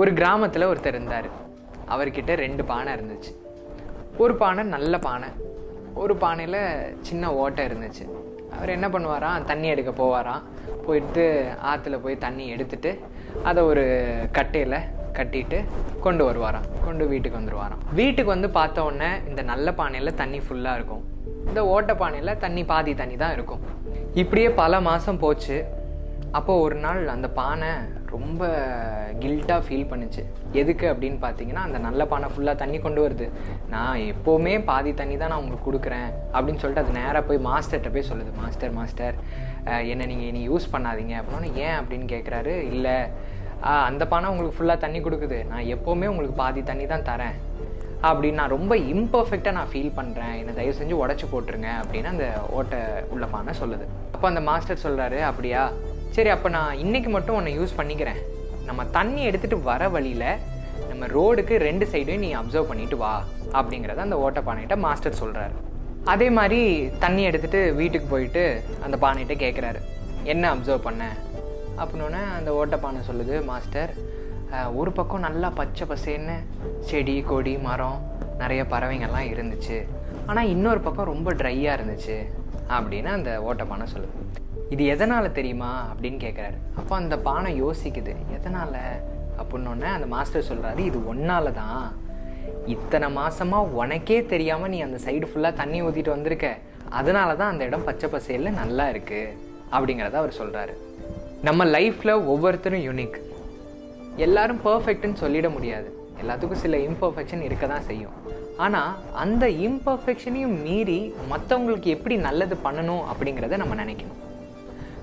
ஒரு கிராமத்தில் ஒருத்தர் இருந்தார். அவர்கிட்ட ரெண்டு பானை இருந்துச்சு. ஒரு பானை நல்ல பானை. ஒரு பானையில் சின்ன ஓட்டை இருந்துச்சு. அவர் என்ன பண்ணுவாராம் தண்ணி எடுக்க போவாராம் போயிட்டு ஆற்றுல போய் தண்ணி எடுத்துட்டு அதை ஒரு கட்டையில் கட்டிட்டு கொண்டு வருவாராம். கொண்டு வீட்டுக்கு வந்துடுவாராம் வீட்டுக்கு வந்து பார்த்த உடனே இந்த நல்ல பானையில் தண்ணி ஃபுல்லாக இருக்கும். இந்த ஓட்ட பானையில் தண்ணி பாதி தண்ணி தான் இருக்கும். இப்படியே பல மாதம் போச்சு. அப்போ ஒரு நாள் அந்த பானை ரொம்ப கில்ட்டாக ஃபீல் பண்ணுச்சு. எதுக்கு அப்படின்னு பார்த்தீங்கன்னா அந்த நல்ல பானை ஃபுல்லாக தண்ணி கொண்டு வருது. நான் எப்போவுமே பாதி தண்ணி தான் நான் உங்களுக்கு கொடுக்குறேன் அப்படின்னு சொல்லிட்டு அது நேராக போய் மாஸ்டர்கிட்ட போய் சொல்லுது. மாஸ்டர் மாஸ்டர் என்னை நீங்கள் இனி யூஸ் பண்ணாதீங்க. அப்படின்னா ஏன் அப்படின்னு கேட்குறாரு இல்லை அந்த பானை உங்களுக்கு ஃபுல்லாக தண்ணி கொடுக்குது. நான் எப்போவுமே உங்களுக்கு பாதி தண்ணி தான் தரேன். அப்படின்னு நான் ரொம்ப இம்பர்ஃபெக்டாக நான் ஃபீல் பண்ணுறேன் என்னை தயவு செஞ்சு உடச்சி போட்டுருங்க அப்படின்னு அந்த ஓட்டை உள்ள பானை சொல்லுது. அப்போ அந்த மாஸ்டர் சொல்கிறாரு அப்படியா? சரி அப்போ நான் இன்னைக்கு மட்டும் உன்னை யூஸ் பண்ணிக்கிறேன். நம்ம தண்ணி எடுத்துகிட்டு வர வழியில் நம்ம ரோடுக்கு ரெண்டு சைடையும் நீ அப்சர்வ் பண்ணிட்டு வா அப்படிங்கிறத அந்த ஓட்ட பானைகிட்ட மாஸ்டர் சொல்கிறாரு அதே மாதிரி தண்ணி எடுத்துகிட்டு வீட்டுக்கு போயிட்டு அந்த பானைகிட்ட கேட்குறாரு என்ன அப்சர்வ் பண்ண? அப்படின்னோடனே அந்த ஓட்டப்பானை சொல்லுது மாஸ்டர் ஒரு பக்கம் நல்லா பச்சை பசேன்னு செடி கொடி மரம் நிறைய பறவைங்கள்லாம் இருந்துச்சு. ஆனால் இன்னொரு பக்கம் ரொம்ப ட்ரையாக இருந்துச்சு. அப்படின்னு அந்த ஓட்டப்பானை சொல்லுது. இது எதனால் தெரியுமா அப்படின்னு கேட்குறாரு அப்போ அந்த பானை யோசிக்குது. எதனால்? அப்படின்னோடனே அந்த மாஸ்டர் சொல்கிறாரு இது ஒன்னால தான் இத்தனை மாதமாக உனக்கே தெரியாமல் நீ அந்த சைடு ஃபுல்லாக தண்ணி ஊற்றிட்டு வந்திருக்க. அதனால தான் அந்த இடம் பச்சை பசேலில் நல்லா இருக்குது அப்படிங்கிறத அவர் சொல்கிறாரு நம்ம லைஃப்பில் ஒவ்வொருத்தரும் யூனிக் எல்லாரும் பர்ஃபெக்ட்னு சொல்லிட முடியாது. எல்லாத்துக்கும் சில இம்பர்ஃபெக்ஷன் இருக்க தான் செய்யும். ஆனால் அந்த இம்பர்ஃபெக்ஷனையும் மீறி மற்றவங்களுக்கு எப்படி நல்லது பண்ணணும் அப்படிங்கிறத நம்ம நினைக்கணும்.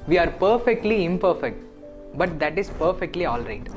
We are perfectly imperfect but that is perfectly all right